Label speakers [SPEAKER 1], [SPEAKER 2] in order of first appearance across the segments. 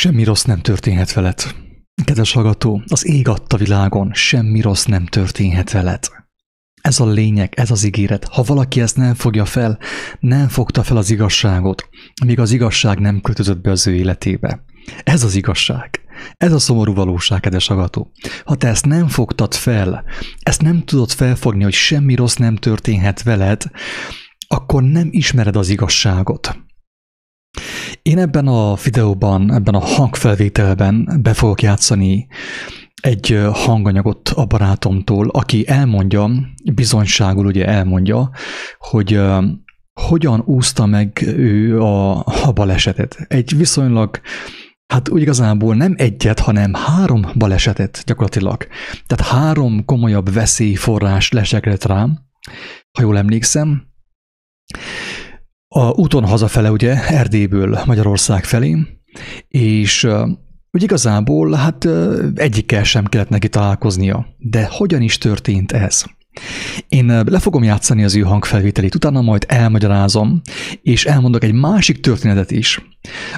[SPEAKER 1] Semmi rossz nem történhet veled. Kedves hallgató, az ég adta világon, semmi rossz nem történhet veled. Ez a lényeg, ez az ígéret. Ha valaki ezt nem fogja fel, nem fogta fel az igazságot, míg az igazság nem költözött be az ő életébe. Ez az igazság. Ez a szomorú valóság, kedves hallgató. Ha te ezt nem fogtad fel, ezt nem tudod felfogni, hogy semmi rossz nem történhet veled, akkor nem ismered az igazságot. Én ebben a videóban, ebben a hangfelvételben be fogok játszani egy hanganyagot a barátomtól, aki elmondja, bizonyságul ugye elmondja, hogy hogyan úszta meg ő a, a balesetet. Egy viszonylag Hát úgy igazából nem egyet, hanem három balesetet gyakorlatilag. Tehát három komolyabb veszélyforrás lesekedett rám, ha jól emlékszem. A úton hazafele ugye Erdélyből Magyarország felé, és úgy igazából hát egyikkel sem kellett neki találkoznia. De hogyan is történt ez? Én le fogom játszani az ő hangfelvételét, utána majd elmagyarázom, és elmondok egy másik történetet is.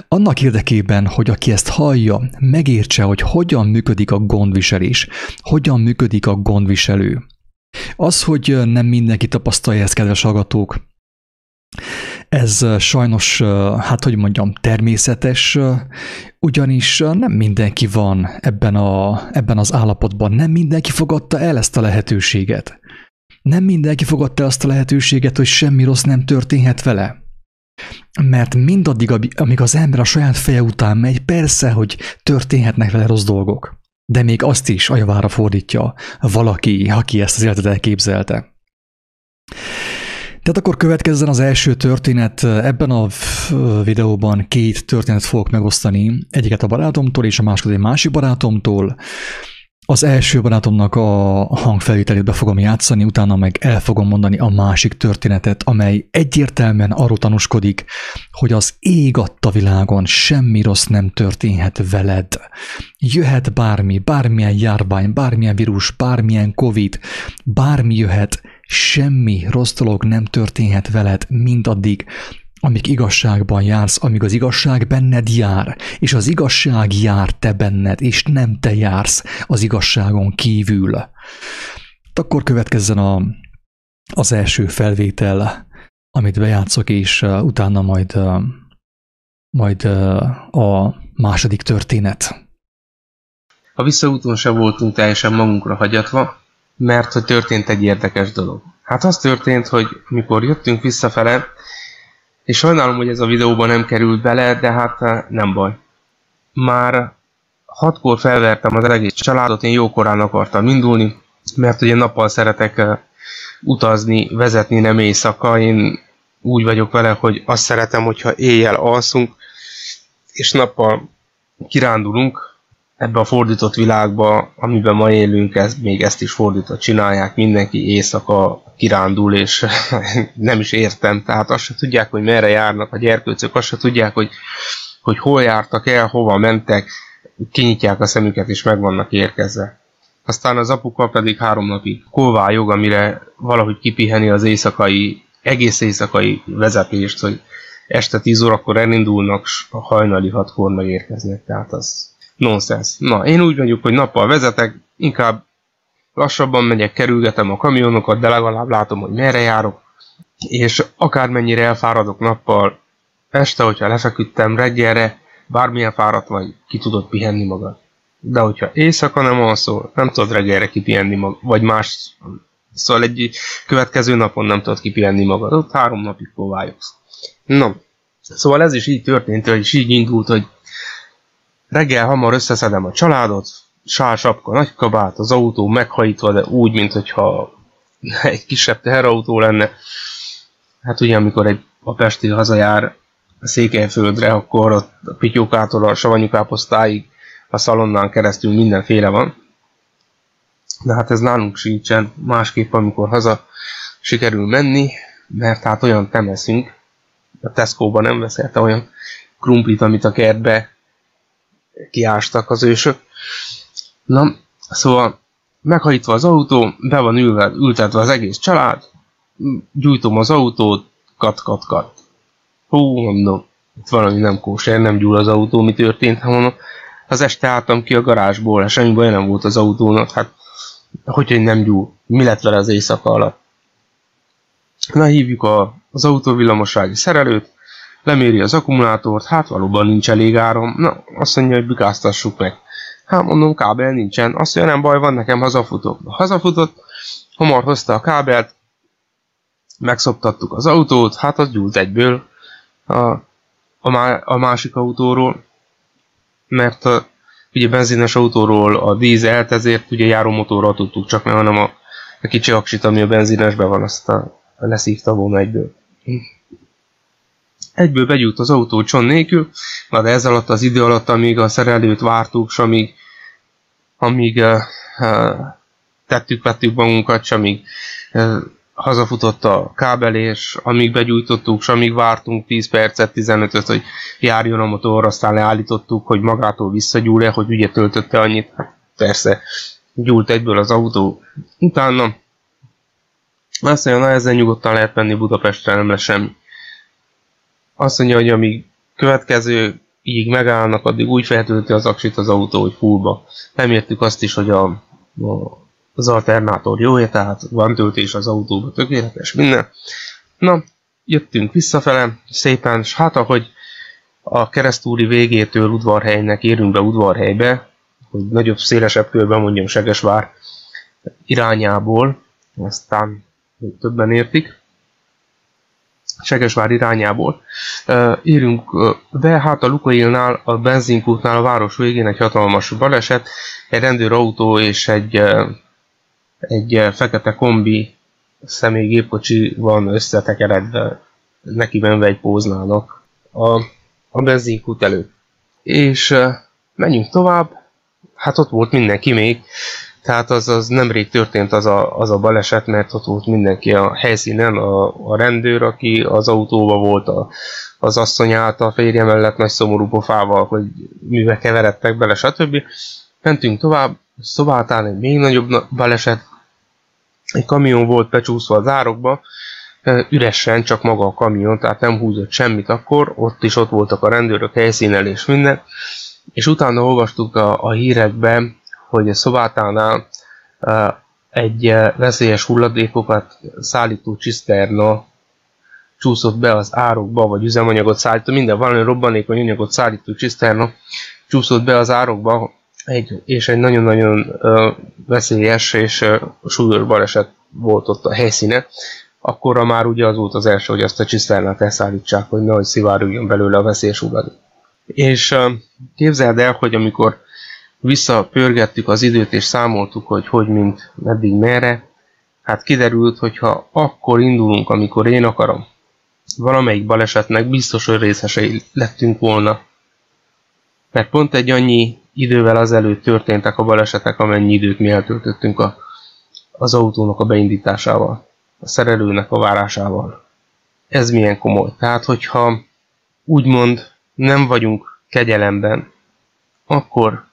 [SPEAKER 1] Annak érdekében, hogy aki ezt hallja, megértse, hogy hogyan működik a gondviselés, hogyan működik a gondviselő. Az, hogy nem mindenki tapasztalja ezt, kedves hallgatók, ez sajnos, hát hogy mondjam, természetes, ugyanis nem mindenki van ebben, a, ebben az állapotban, nem mindenki fogadta el ezt a lehetőséget. Nem mindenki fogadta azt a lehetőséget, hogy semmi rossz nem történhet vele. Mert mindaddig, amíg az ember a saját feje után megy, persze, hogy történhetnek vele rossz dolgok. De még azt is a javára fordítja valaki, aki ezt az életet elképzelte. Tehát akkor következzen az első történet. Ebben a videóban két történet fogok megosztani. Egyiket a barátomtól, és a másikat egy másik barátomtól. Az első barátomnak a hangfelvételét be fogom játszani, utána meg el fogom mondani a másik történetet, amely egyértelműen arról tanúskodik, hogy az ég adta világon semmi rossz nem történhet veled. Jöhet bármi, bármilyen járvány, bármilyen vírus, bármilyen covid, bármi jöhet, semmi rossz dolog nem történhet veled mindaddig, amíg igazságban jársz, amíg az igazság benned jár, és az igazság jár te benned, és nem te jársz az igazságon kívül. Akkor következzen a, az első felvétel, amit bejátszok, és utána majd, majd a második történet.
[SPEAKER 2] A visszaúton se voltunk teljesen magunkra hagyatva, mert hogy történt egy érdekes dolog. Hát az történt, hogy mikor jöttünk visszafele, és sajnálom, hogy ez a videóban nem került bele, de hát eh, nem baj. Már hatkor felvertem az egész családot, én jókorán akartam indulni, mert ugye nappal szeretek eh, utazni, vezetni, nem éjszaka. Én úgy vagyok vele, hogy azt szeretem, hogyha éjjel alszunk, és nappal kirándulunk, ebbe a fordított világba, amiben ma élünk, ez, még ezt is fordított csinálják, mindenki éjszaka kirándul, és nem is értem, tehát azt se tudják, hogy merre járnak a gyerkőcök, azt se tudják, hogy, hogy hol jártak el, hova mentek, kinyitják a szemüket, és meg vannak érkezve. Aztán az apuka pedig három napig kolvájog, amire valahogy kipiheni az éjszakai, egész éjszakai vezetést, hogy este 10 órakor elindulnak, a hajnali hatkor megérkeznek, tehát az nonsens. Na, én úgy vagyok, hogy nappal vezetek, inkább lassabban megyek, kerülgetem a kamionokat, de legalább látom, hogy merre járok, és akármennyire elfáradok nappal, este, hogyha lefeküdtem reggelre, bármilyen fáradt vagy, ki tudod pihenni magad. De hogyha éjszaka nem alszol, nem tudod reggelre kipihenni magad, vagy más, szóval egy következő napon nem tudod kipihenni magad, ott három napig próbáljuk. Na, szóval ez is így történt, és így indult, hogy Reggel hamar összeszedem a családot, sársapka, nagy kabát, az autó meghajítva, de úgy, mintha egy kisebb teherautó lenne. Hát ugye, amikor egy a Pesti hazajár a Székelyföldre, akkor ott a Pityókától a savanyúkáposztáig a szalonnán keresztül mindenféle van. De hát ez nálunk sincsen, másképp amikor haza sikerül menni, mert hát olyan temeszünk, a Tesco-ba nem veszelte olyan krumplit, amit a kertbe kiástak az ősök. Na, szóval meghajítva az autó, be van ülve, ültetve az egész család, gyújtom az autót, kat, kat, kat. Hú, mondom, itt valami nem kóser, nem gyúl az autó, mi történt, ha mondom, az este álltam ki a garázsból, semmi baj nem volt az autónak, hát hogy, hogy nem gyúl, mi lett vele az éjszaka alatt. Na hívjuk a, az autóvillamossági szerelőt, leméri az akkumulátort, hát valóban nincs elég áram, na azt mondja, hogy bukáztassuk meg. Hát mondom, kábel nincsen, azt mondja, nem baj van, nekem hazafutok. Hazafutott, hamar hozta a kábelt, megszoptattuk az autót, hát az gyúlt egyből a, a, má, a másik autóról, mert a, ugye benzines autóról a dízelt, ezért ugye járómotorral tudtuk csak, mert hanem a, a kicsi aksit, ami a benzinesben van, azt a, leszívta volna egyből. Egyből begyújt az autó cson nélkül, de ez alatt az idő alatt, amíg a szerelőt vártuk, és amíg, amíg uh, uh, tettük, vettük magunkat, és amíg uh, hazafutott a kábelés, amíg begyújtottuk, és amíg vártunk 10 percet, 15-öt, hogy járjon a motor, aztán leállítottuk, hogy magától visszagyúl-e, hogy ugye töltötte annyit. Hát persze, gyúlt egyből az autó. Utána azt mondja, na ezzel nyugodtan lehet menni Budapestre, nem lesz semmi. Azt mondja, hogy amíg következő így megállnak, addig úgy feltölti az aksit az autó, hogy fullba. Nem értük azt is, hogy a, a, az alternátor jó tehát van töltés az autóba, tökéletes, minden. Na, jöttünk visszafele, szépen, és hát ahogy a keresztúri végétől udvarhelynek érünk be udvarhelybe, hogy nagyobb, szélesebb körben mondjam Segesvár irányából, aztán többen értik, Segesvár irányából. Érünk be, hát a Lukailnál, a benzinkútnál a város végén egy hatalmas baleset, egy rendőrautó és egy, egy fekete kombi személygépkocsi van összetekeredve, neki menve egy póznának a, a benzinkút előtt. És menjünk tovább, hát ott volt mindenki még, tehát az, az nemrég történt az a, az a baleset, mert ott volt mindenki a helyszínen, a, a rendőr, aki az autóba volt, a, az asszony által férje mellett nagy szomorú pofával, hogy mivel keveredtek bele, stb. Mentünk tovább, szobáltán egy még nagyobb baleset, egy kamion volt becsúszva az árokba, üresen csak maga a kamion, tehát nem húzott semmit akkor, ott is ott voltak a rendőrök helyszínen és minden, és utána olvastuk a, a hírekben, hogy a szobátánál egy veszélyes hulladékokat szállító ciszterna csúszott be az árokba, vagy üzemanyagot szállító, minden valami robbanékony anyagot szállító ciszterna csúszott be az árokba, egy, és egy nagyon-nagyon veszélyes és súlyos baleset volt ott a helyszíne. Akkorra már ugye az volt az első, hogy azt a ciszternát elszállítsák, hogy nehogy szivárogjon belőle a veszélyes hulladék. És képzeld el, hogy amikor visszapörgettük az időt és számoltuk, hogy hogy mint meddig merre, hát kiderült, hogy ha akkor indulunk, amikor én akarom, valamelyik balesetnek biztos, hogy részesei lettünk volna. Mert pont egy annyi idővel azelőtt történtek a balesetek, amennyi időt mi eltöltöttünk a, az autónak a beindításával, a szerelőnek a várásával. Ez milyen komoly. Tehát, hogyha úgymond nem vagyunk kegyelemben, akkor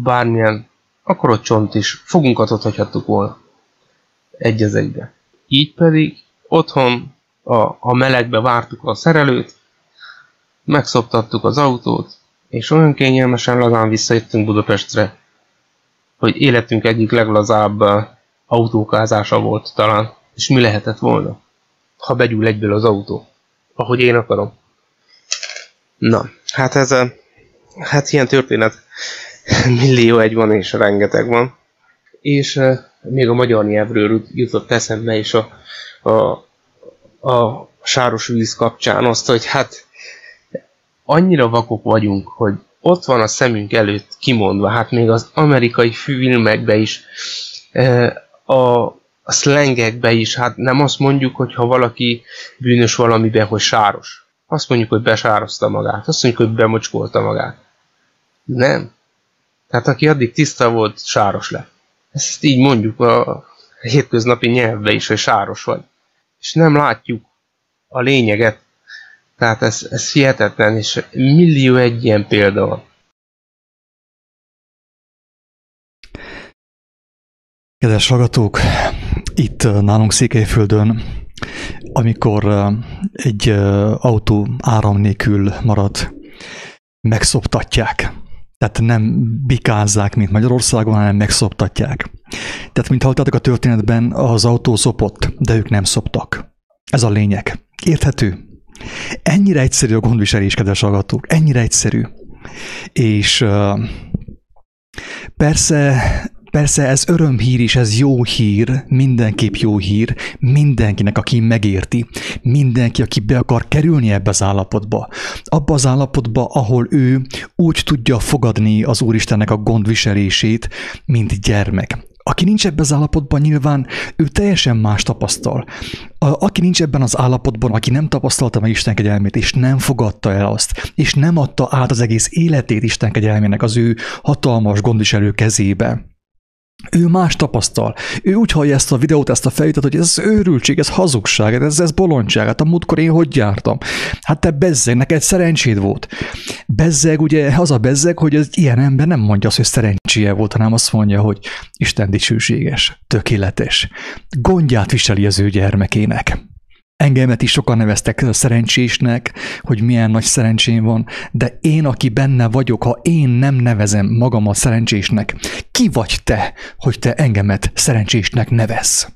[SPEAKER 2] bármilyen, akkor ott csont is, fogunkat hagyhattuk volna. Egy az egybe. Így pedig otthon a, a melegbe vártuk a szerelőt, megszoptattuk az autót, és olyan kényelmesen lazán visszajöttünk Budapestre, hogy életünk egyik leglazább autókázása volt talán, és mi lehetett volna, ha begyúl egyből az autó, ahogy én akarom. Na, hát ez a, hát ilyen történet millió egy van, és rengeteg van. És uh, még a magyar nyelvről jutott eszembe is a, a, a sáros víz kapcsán azt, hogy hát annyira vakok vagyunk, hogy ott van a szemünk előtt kimondva, hát még az amerikai filmekbe is, a, a szlengekbe is, hát nem azt mondjuk, hogy ha valaki bűnös valamiben, hogy sáros. Azt mondjuk, hogy besározta magát. Azt mondjuk, hogy bemocskolta magát. Nem. Tehát aki addig tiszta volt, sáros lett. Ezt így mondjuk a hétköznapi nyelvbe is, hogy sáros vagy. És nem látjuk a lényeget. Tehát ez, ez hihetetlen, és millió egy ilyen példa van.
[SPEAKER 1] Kedves hallgatók, itt nálunk Székelyföldön amikor egy autó áram nélkül marad, megszoptatják. Tehát nem bikázzák, mint Magyarországon, hanem megszoptatják. Tehát, mint hallottátok a történetben, az autó szopott, de ők nem szoptak. Ez a lényeg. Érthető? Ennyire egyszerű a gondviselés, kedves hallgatók. Ennyire egyszerű. És uh, persze Persze ez örömhír is, ez jó hír, mindenképp jó hír, mindenkinek, aki megérti, mindenki, aki be akar kerülni ebbe az állapotba. Abba az állapotba, ahol ő úgy tudja fogadni az Úristennek a gondviselését, mint gyermek. Aki nincs ebben az állapotban, nyilván ő teljesen más tapasztal. A, aki nincs ebben az állapotban, aki nem tapasztalta meg Isten kegyelmét, és nem fogadta el azt, és nem adta át az egész életét Isten kegyelmének az ő hatalmas gondviselő kezébe, ő más tapasztal. Ő úgy hallja ezt a videót, ezt a feljutat, hogy ez őrültség, ez hazugság, ez, ez bolondság. Hát a múltkor én hogy jártam? Hát te bezzeg, neked szerencséd volt. Bezzeg, ugye az a bezzeg, hogy az ilyen ember nem mondja azt, hogy szerencséje volt, hanem azt mondja, hogy Isten dicsőséges, tökéletes. Gondját viseli az ő gyermekének. Engemet is sokan neveztek szerencsésnek, hogy milyen nagy szerencsém van, de én, aki benne vagyok, ha én nem nevezem magamat szerencsésnek, ki vagy te, hogy te engemet szerencsésnek nevez?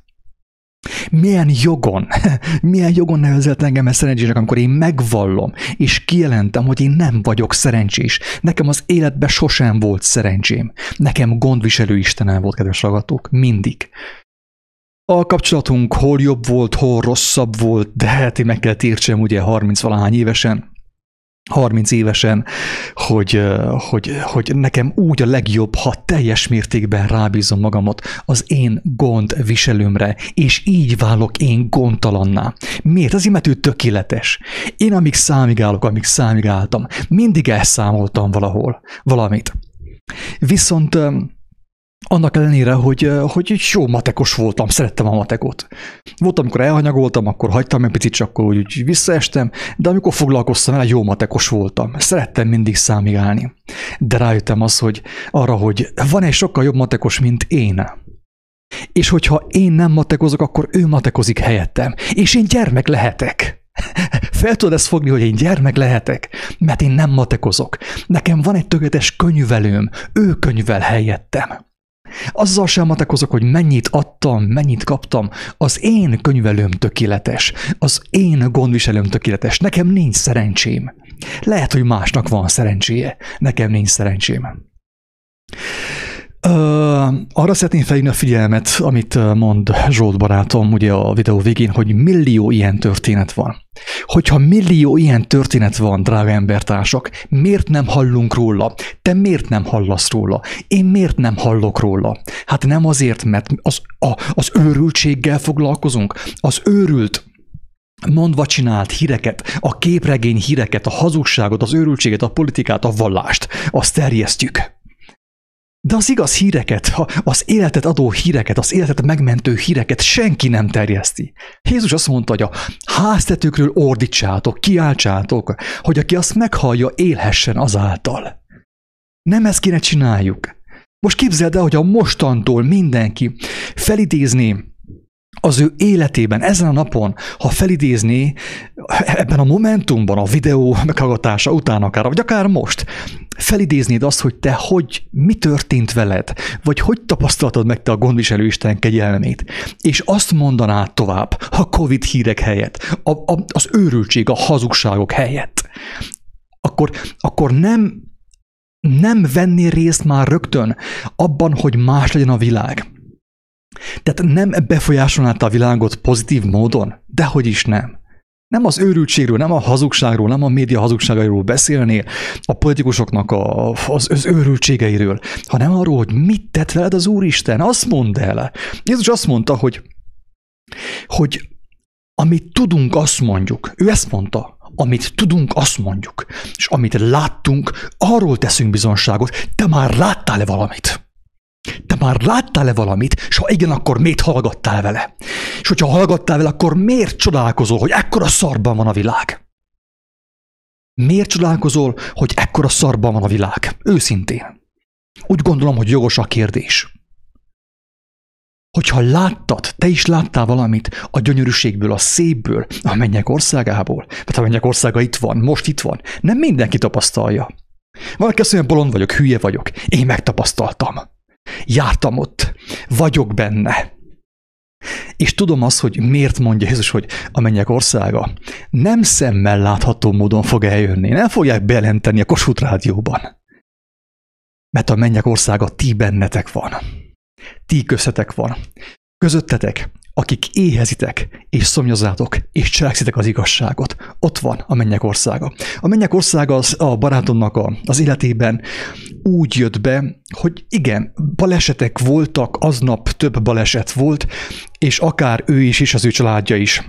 [SPEAKER 1] Milyen jogon, milyen jogon nevezett engem szerencsésnek, amikor én megvallom, és kijelentem, hogy én nem vagyok szerencsés. Nekem az életben sosem volt szerencsém. Nekem gondviselő Istenem volt, kedves ragatók, mindig. A kapcsolatunk hol jobb volt, hol rosszabb volt, de hát én meg kell értsem ugye 30 valahány évesen, 30 évesen, hogy, hogy, hogy nekem úgy a legjobb, ha teljes mértékben rábízom magamat az én gond viselőmre, és így válok én gondtalanná. Miért? Az mert ő tökéletes. Én amíg számigálok, amíg számigáltam, mindig elszámoltam valahol, valamit. Viszont annak ellenére, hogy, hogy jó matekos voltam, szerettem a matekot. Volt, amikor elhanyagoltam, akkor hagytam egy picit, csak akkor úgy visszaestem, de amikor foglalkoztam vele, jó matekos voltam. Szerettem mindig számigálni. De rájöttem az, hogy arra, hogy van egy sokkal jobb matekos, mint én. És hogyha én nem matekozok, akkor ő matekozik helyettem. És én gyermek lehetek. Fel tudod ezt fogni, hogy én gyermek lehetek, mert én nem matekozok. Nekem van egy tökéletes könyvelőm, ő könyvel helyettem. Azzal sem matekozok, hogy mennyit adtam, mennyit kaptam. Az én könyvelőm tökéletes, az én gondviselőm tökéletes, nekem nincs szerencsém. Lehet, hogy másnak van szerencséje, nekem nincs szerencsém. Uh, arra szeretném felhívni a figyelmet, amit mond Zsolt barátom ugye a videó végén, hogy millió ilyen történet van. Hogyha millió ilyen történet van, drága embertársak, miért nem hallunk róla? Te miért nem hallasz róla? Én miért nem hallok róla? Hát nem azért, mert az, a, az őrültséggel foglalkozunk. Az őrült mondva csinált híreket, a képregény híreket, a hazugságot, az őrültséget, a politikát, a vallást, azt terjesztjük. De az igaz híreket, az életet adó híreket, az életet megmentő híreket senki nem terjeszti. Jézus azt mondta, hogy a háztetőkről ordítsátok, kiáltsátok, hogy aki azt meghallja, élhessen azáltal. Nem ezt kéne csináljuk. Most képzeld el, hogy a mostantól mindenki felidézné az ő életében, ezen a napon, ha felidézné ebben a momentumban, a videó meghallgatása után akár, vagy akár most, felidéznéd azt, hogy te hogy, mi történt veled, vagy hogy tapasztaltad meg te a gondviselő Isten kegyelmét, és azt mondanád tovább a Covid hírek helyett, a, a, az őrültség, a hazugságok helyett, akkor, akkor nem, nem venni részt már rögtön abban, hogy más legyen a világ. Tehát nem befolyásolnád a világot pozitív módon? Dehogy is nem. Nem az őrültségről, nem a hazugságról, nem a média hazugságairól beszélnél, a politikusoknak a, az, az őrültségeiről, hanem arról, hogy mit tett veled az Úristen. Azt mondd el. Jézus azt mondta, hogy, hogy amit tudunk, azt mondjuk. Ő ezt mondta. Amit tudunk, azt mondjuk. És amit láttunk, arról teszünk bizonságot. Te már láttál-e valamit? Te már láttál-e valamit, és ha igen, akkor miért hallgattál vele? És hogyha hallgattál vele, akkor miért csodálkozol, hogy ekkora szarban van a világ? Miért csodálkozol, hogy ekkora szarban van a világ? Őszintén. Úgy gondolom, hogy jogos a kérdés. Hogyha láttad, te is láttál valamit a gyönyörűségből, a szépből, a mennyek országából, mert a mennyek országa itt van, most itt van, nem mindenki tapasztalja. Valaki azt mondja, bolond vagyok, hülye vagyok. Én megtapasztaltam. Jártam ott. Vagyok benne. És tudom azt, hogy miért mondja Jézus, hogy a mennyek országa nem szemmel látható módon fog eljönni. Nem fogják bejelenteni a Kossuth rádióban. Mert a mennyek országa ti bennetek van. Ti köztetek van. Közöttetek akik éhezitek, és szomjazátok, és cselekszitek az igazságot. Ott van a mennyek országa. A mennyek országa az a barátomnak a, az életében úgy jött be, hogy igen, balesetek voltak, aznap több baleset volt, és akár ő is, és az ő családja is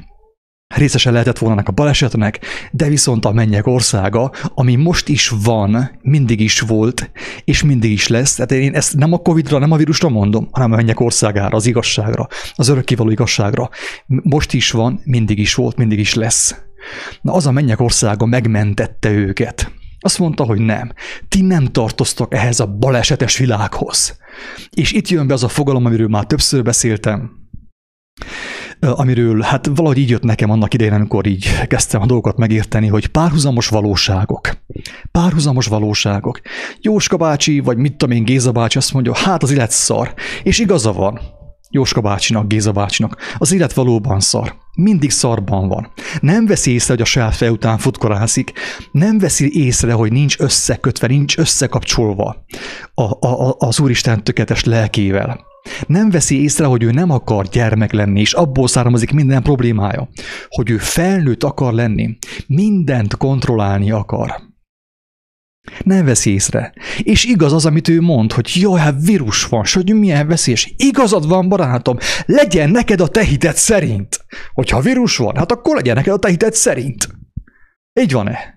[SPEAKER 1] részesen lehetett volna a balesetnek, de viszont a mennyek országa, ami most is van, mindig is volt, és mindig is lesz. Tehát én ezt nem a Covid-ra, nem a vírusra mondom, hanem a mennyek országára, az igazságra, az örökkévaló igazságra. Most is van, mindig is volt, mindig is lesz. Na az a mennyek országa megmentette őket. Azt mondta, hogy nem. Ti nem tartoztok ehhez a balesetes világhoz. És itt jön be az a fogalom, amiről már többször beszéltem, amiről hát valahogy így jött nekem annak idején, amikor így kezdtem a dolgokat megérteni, hogy párhuzamos valóságok. Párhuzamos valóságok. Jóska bácsi, vagy mit tudom én, Géza bácsi azt mondja, hát az élet szar. És igaza van. Jóska bácsinak, Géza bácsinak. Az élet valóban szar. Mindig szarban van. Nem veszi észre, hogy a saját fej után futkorászik. Nem veszi észre, hogy nincs összekötve, nincs összekapcsolva a, a, az Úristen tökéletes lelkével. Nem veszi észre, hogy ő nem akar gyermek lenni, és abból származik minden problémája, hogy ő felnőtt akar lenni, mindent kontrollálni akar. Nem veszi észre. És igaz az, amit ő mond, hogy jaj, hát vírus van, s hogy milyen veszélyes. Igazad van, barátom, legyen neked a te hited szerint. Hogyha vírus van, hát akkor legyen neked a te hited szerint. Így van-e?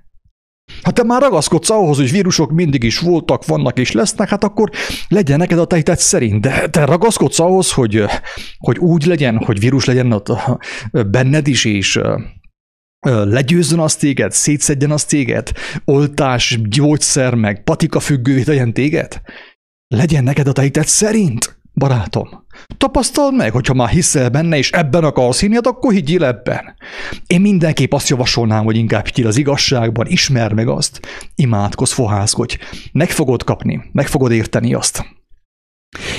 [SPEAKER 1] Ha te már ragaszkodsz ahhoz, hogy vírusok mindig is voltak, vannak és lesznek, hát akkor legyen neked a tehitet szerint. De te ragaszkodsz ahhoz, hogy, hogy úgy legyen, hogy vírus legyen ott benned is, és legyőzzön azt téged, szétszedjen azt téged, oltás, gyógyszer, meg patika függővé tegyen téged? Legyen neked a tehitet szerint, barátom. Tapasztald meg, hogyha már hiszel benne, és ebben akarsz hinni, akkor higgyél ebben. Én mindenképp azt javasolnám, hogy inkább higgyél az igazságban, ismer meg azt, imádkozz, fohászkodj. Meg fogod kapni, meg fogod érteni azt.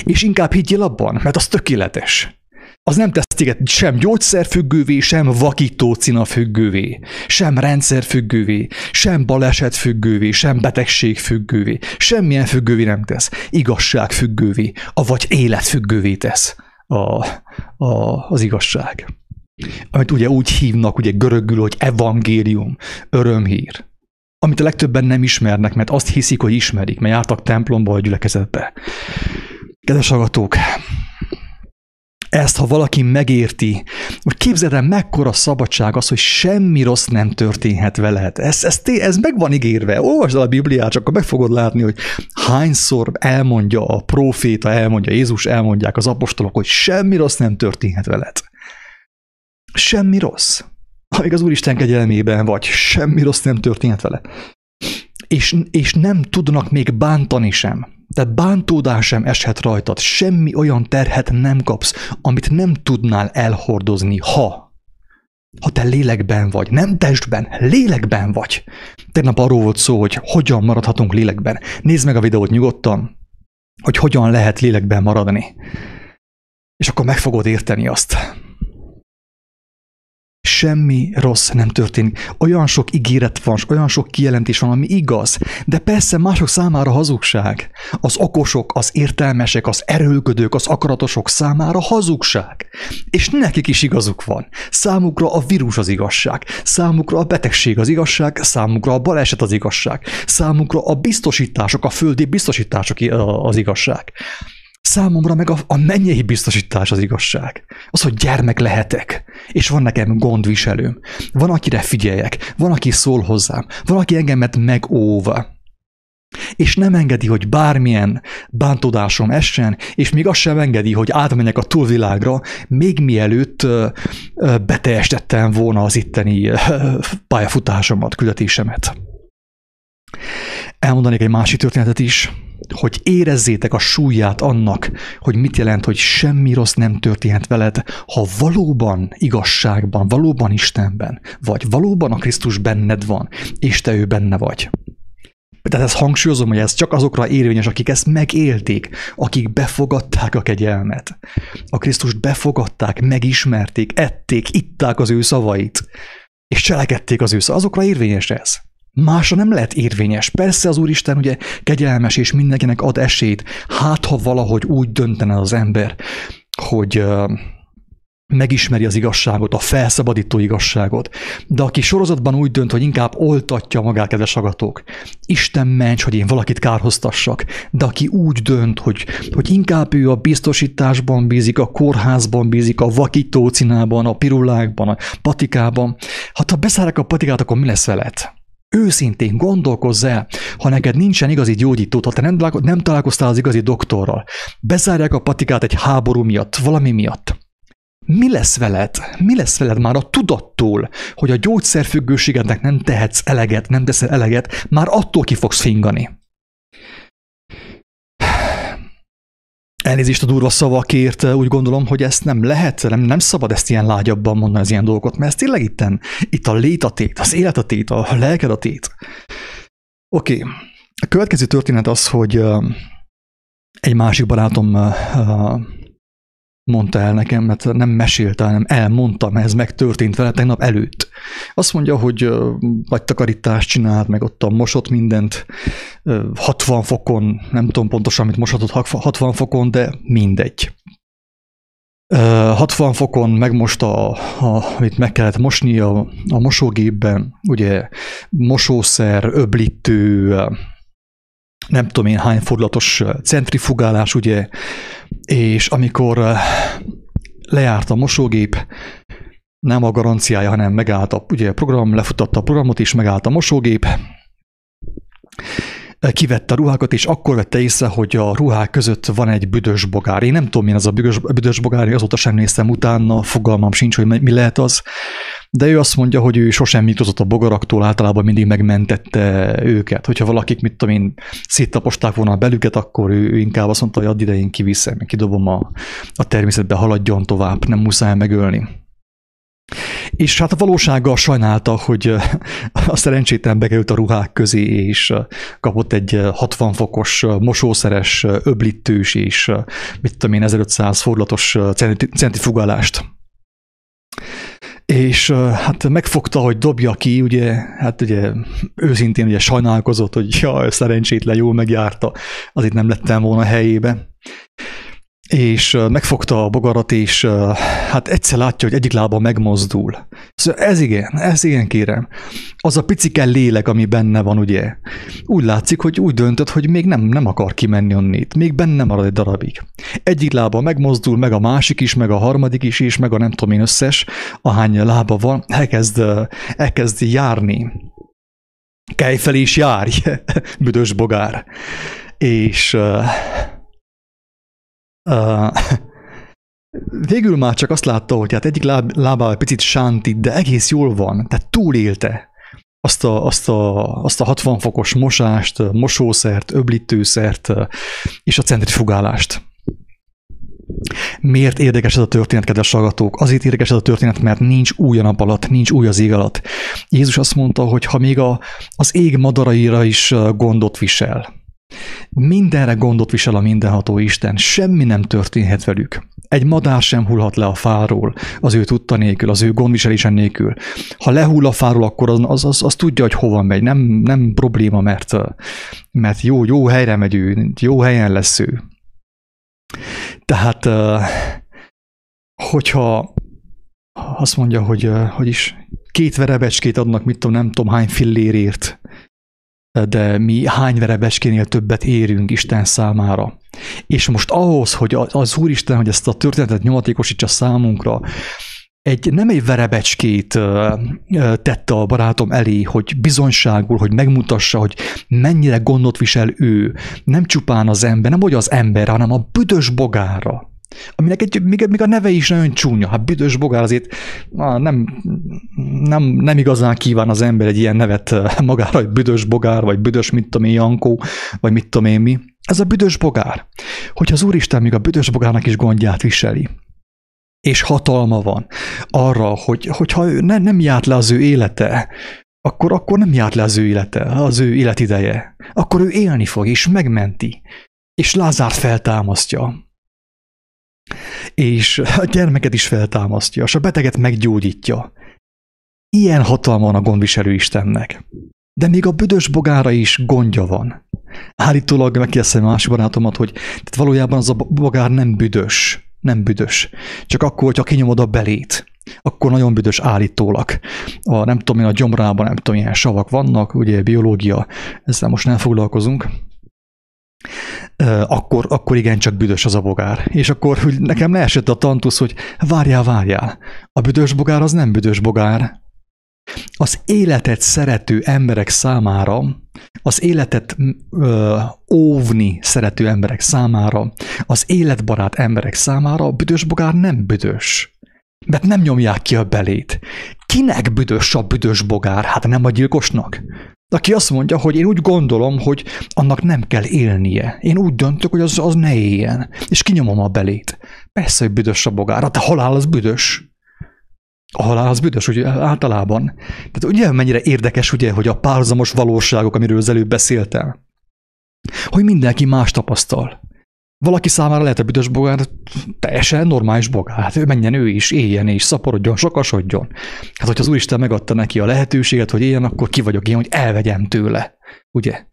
[SPEAKER 1] És inkább higgyél abban, mert az tökéletes. Az nem tesz téged sem gyógyszerfüggővé, sem vakítócina függővé, sem rendszerfüggővé, sem baleset függővé, sem betegség függővé. Semmilyen függővé nem tesz. Igazság függővé, avagy élet függővé tesz a, a, az igazság. Amit ugye úgy hívnak, ugye görögül, hogy evangélium, örömhír. Amit a legtöbben nem ismernek, mert azt hiszik, hogy ismerik, mert jártak templomba vagy gyülekezetbe. Kedves hallgatók, ezt, ha valaki megérti, hogy képzeld el, mekkora szabadság az, hogy semmi rossz nem történhet veled. Ez, ez, ez meg van ígérve. Olvasd el a Bibliát, csak akkor meg fogod látni, hogy hányszor elmondja a proféta, elmondja Jézus, elmondják az apostolok, hogy semmi rossz nem történhet veled. Semmi rossz. Amíg az Úristen kegyelmében vagy, semmi rossz nem történhet vele. És, és nem tudnak még bántani sem. Tehát bántódás sem eshet rajtad, semmi olyan terhet nem kapsz, amit nem tudnál elhordozni, ha ha te lélekben vagy, nem testben, lélekben vagy. Tegnap arról volt szó, hogy hogyan maradhatunk lélekben. Nézd meg a videót nyugodtan, hogy hogyan lehet lélekben maradni. És akkor meg fogod érteni azt semmi rossz nem történik. Olyan sok ígéret van, olyan sok kijelentés van, ami igaz, de persze mások számára hazugság. Az okosok, az értelmesek, az erőlködők, az akaratosok számára hazugság. És nekik is igazuk van. Számukra a vírus az igazság, számukra a betegség az igazság, számukra a baleset az igazság, számukra a biztosítások, a földi biztosítások az igazság. Számomra meg a, a mennyei biztosítás az igazság. Az, hogy gyermek lehetek, és van nekem gondviselőm. Van, akire figyeljek, van, aki szól hozzám, van, aki engemet megóva. És nem engedi, hogy bármilyen bántódásom essen, és még azt sem engedi, hogy átmenjek a túlvilágra, még mielőtt beteljesítettem volna az itteni pályafutásomat, küldetésemet. Elmondanék egy másik történetet is, hogy érezzétek a súlyát annak, hogy mit jelent, hogy semmi rossz nem történhet veled, ha valóban igazságban, valóban Istenben, vagy valóban a Krisztus benned van, és te ő benne vagy. Tehát ezt hangsúlyozom, hogy ez csak azokra érvényes, akik ezt megélték, akik befogadták a kegyelmet. A Krisztust befogadták, megismerték, ették, itták az ő szavait, és cselekedték az ő szavait. Azokra érvényes ez. Másra nem lehet érvényes. Persze az Úristen ugye kegyelmes és mindenkinek ad esélyt, hát ha valahogy úgy döntene az ember, hogy megismeri az igazságot, a felszabadító igazságot. De aki sorozatban úgy dönt, hogy inkább oltatja magát, kedves agatók, Isten ments, hogy én valakit kárhoztassak, de aki úgy dönt, hogy, hogy inkább ő a biztosításban bízik, a kórházban bízik, a vakítócinában, a pirulákban, a patikában, hát ha beszállják a patikát, akkor mi lesz veled? Őszintén gondolkozz el, ha neked nincsen igazi gyógyítót, ha te nem, nem találkoztál az igazi doktorral, bezárják a patikát egy háború miatt, valami miatt, mi lesz veled? Mi lesz veled már a tudattól, hogy a gyógyszerfüggőségednek nem tehetsz eleget, nem teszel eleget, már attól ki fogsz fingani. Elnézést a durva szavakért, úgy gondolom, hogy ezt nem lehet, nem, nem szabad ezt ilyen lágyabban mondani az ilyen dolgokat, mert ez tényleg itten, itt a létatét, az életatét, a lelkedatét. Oké, okay. a következő történet az, hogy egy másik barátom mondta el nekem, mert nem mesélte, hanem elmondta, mert ez megtörtént vele tegnap előtt. Azt mondja, hogy vagy takarítást csinált, meg ott a mosott mindent 60 fokon, nem tudom pontosan, mit moshatott 60 fokon, de mindegy. 60 fokon megmosta, a, a, amit meg kellett mosni a, a mosógépben, ugye mosószer, öblítő, nem tudom én hány fordulatos centrifugálás, ugye, és amikor lejárt a mosógép, nem a garanciája, hanem megállt a, ugye a program, lefutatta a programot, és megállt a mosógép, kivette a ruhákat, és akkor vette észre, hogy a ruhák között van egy büdös bogár. Én nem tudom, milyen az a büdös, büdös bogár, azóta sem néztem utána, fogalmam sincs, hogy mi lehet az. De ő azt mondja, hogy ő sosem mitozott a bogaraktól, általában mindig megmentette őket. Hogyha valakik, mit tudom én, széttaposták volna a belüket, akkor ő, ő inkább azt mondta, hogy add ide, én kiviszem, kidobom a, a természetbe, haladjon tovább, nem muszáj megölni. És hát a valósággal sajnálta, hogy a szerencsétlen bekerült a ruhák közé, és kapott egy 60 fokos mosószeres, öblítős és mit tudom én, 1500 fordulatos centrifugálást. És hát megfogta, hogy dobja ki, ugye, hát ugye őszintén ugye sajnálkozott, hogy ja, szerencsétlen, jól megjárta, az itt nem lettem volna helyébe és megfogta a bogarat, és hát egyszer látja, hogy egyik lába megmozdul. Szóval ez igen, ez igen kérem. Az a picike lélek, ami benne van, ugye, úgy látszik, hogy úgy döntött, hogy még nem, nem akar kimenni onnét, még benne marad egy darabig. Egyik lába megmozdul, meg a másik is, meg a harmadik is, és meg a nem tudom én összes, ahány lába van, elkezd, elkezd járni. Kelj fel is járj, büdös bogár. És Uh, végül már csak azt látta, hogy hát egyik láb, lábával picit sántít, de egész jól van, tehát túlélte azt a, azt, a, azt a 60 fokos mosást, mosószert, öblítőszert és a centrifugálást. Miért érdekes ez a történet, kedves hallgatók? Azért érdekes ez a történet, mert nincs új a nap alatt, nincs új az ég alatt. Jézus azt mondta, hogy ha még a, az ég madaraira is gondot visel, Mindenre gondot visel a mindenható Isten, semmi nem történhet velük. Egy madár sem hullhat le a fáról az ő tudta nélkül, az ő gondviselése nélkül. Ha lehull a fáról, akkor az, az, az, az tudja, hogy hova megy. Nem, nem probléma, mert, mert jó, jó helyre megy ő, jó helyen lesz ő. Tehát, hogyha azt mondja, hogy, hogy is két verebecskét adnak, mit tudom, nem tudom hány fillérért, de mi hány verebeskénél többet érünk Isten számára. És most ahhoz, hogy az Úristen, hogy ezt a történetet nyomatékosítsa számunkra, egy, nem egy verebecskét tette a barátom elé, hogy bizonyságul, hogy megmutassa, hogy mennyire gondot visel ő. Nem csupán az ember, nem hogy az ember, hanem a büdös bogára aminek egy, még, még a neve is nagyon csúnya. Hát büdös bogár azért nem, nem, nem igazán kíván az ember egy ilyen nevet magára, hogy büdös bogár, vagy büdös mit tudom én, Jankó, vagy mit tudom én mi. Ez a büdös bogár. Hogyha az Úristen még a büdös bogárnak is gondját viseli, és hatalma van arra, hogy, hogyha ne, nem járt le az ő élete, akkor, akkor nem járt le az ő élete, az ő életideje. Akkor ő élni fog, és megmenti. És Lázár feltámasztja. És a gyermeket is feltámasztja, és a beteget meggyógyítja. Ilyen hatalma van a gondviselő Istennek. De még a büdös bogára is gondja van. Állítólag megkérdeztem másik barátomat, hogy tehát valójában az a bogár nem büdös, nem büdös. Csak akkor, hogyha kinyomod a belét, akkor nagyon büdös állítólag. A, nem tudom én, a gyomrában nem tudom, ilyen savak vannak, ugye biológia, ezzel most nem foglalkozunk. Akkor, akkor igen, csak büdös az a bogár. És akkor hogy nekem leesett a tantusz, hogy várjál, várjál. A büdös bogár az nem büdös bogár, az életet szerető emberek számára, az életet ö, óvni szerető emberek számára, az életbarát emberek számára a büdös bogár nem büdös. Mert nem nyomják ki a belét. Kinek büdös a büdös bogár? Hát nem a gyilkosnak? Aki azt mondja, hogy én úgy gondolom, hogy annak nem kell élnie. Én úgy döntök, hogy az, az ne éljen. És kinyomom a belét. Persze, hogy büdös a bogár. Hát a halál az büdös. A halál az büdös, ugye általában. Tehát ugye mennyire érdekes, ugye, hogy a párhuzamos valóságok, amiről az előbb beszéltem, hogy mindenki más tapasztal. Valaki számára lehet a büdös bogár teljesen normális bogár. Hát ő menjen ő is, éljen és szaporodjon, sokasodjon. Hát, hogyha az Úristen megadta neki a lehetőséget, hogy éljen, akkor ki vagyok én, hogy elvegyem tőle. Ugye?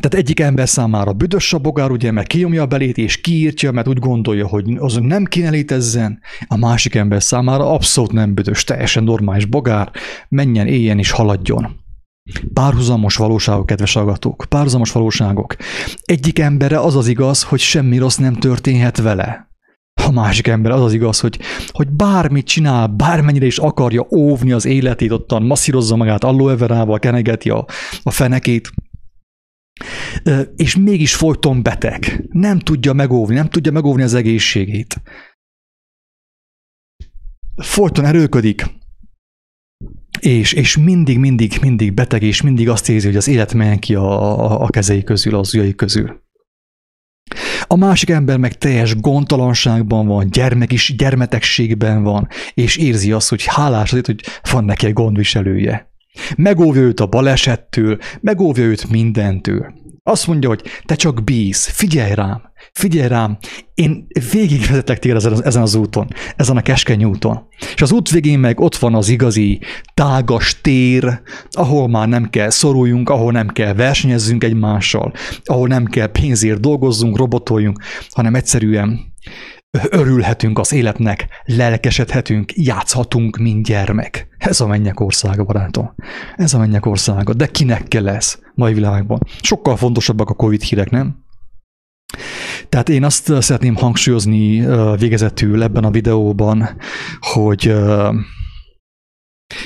[SPEAKER 1] Tehát egyik ember számára büdös a bogár, ugye, mert kinyomja a belét és kiírtja, mert úgy gondolja, hogy az nem kéne létezzen. A másik ember számára abszolút nem büdös, teljesen normális bogár, menjen, éljen és haladjon. Párhuzamos valóságok, kedves agatók, párhuzamos valóságok. Egyik emberre az az igaz, hogy semmi rossz nem történhet vele. A másik ember az az igaz, hogy, hogy bármit csinál, bármennyire is akarja óvni az életét, ottan masszírozza magát aloe verával, kenegeti a, a fenekét, és mégis folyton beteg. Nem tudja megóvni, nem tudja megóvni az egészségét. Folyton erőködik, és, és mindig, mindig, mindig beteg, és mindig azt érzi, hogy az élet menjen ki a, a, a kezei közül, az ujjai közül. A másik ember meg teljes gondtalanságban van, gyermek is, gyermetegségben van, és érzi azt, hogy hálás azért, hogy van neki egy gondviselője. Megóvja őt a balesettől, megóvja őt mindentől. Azt mondja, hogy te csak bíz, figyelj rám, figyelj rám, én végigvezetek téged ezen, ezen az úton, ezen a keskeny úton. És az út végén meg ott van az igazi tágas tér, ahol már nem kell szoruljunk, ahol nem kell versenyezzünk egymással, ahol nem kell pénzért dolgozzunk, robotoljunk, hanem egyszerűen örülhetünk az életnek, lelkesedhetünk, játszhatunk, mint gyermek. Ez a mennyek országa, barátom. Ez a mennyek országa. De kinek kell ez mai világban? Sokkal fontosabbak a Covid hírek, nem? Tehát én azt szeretném hangsúlyozni végezetül ebben a videóban, hogy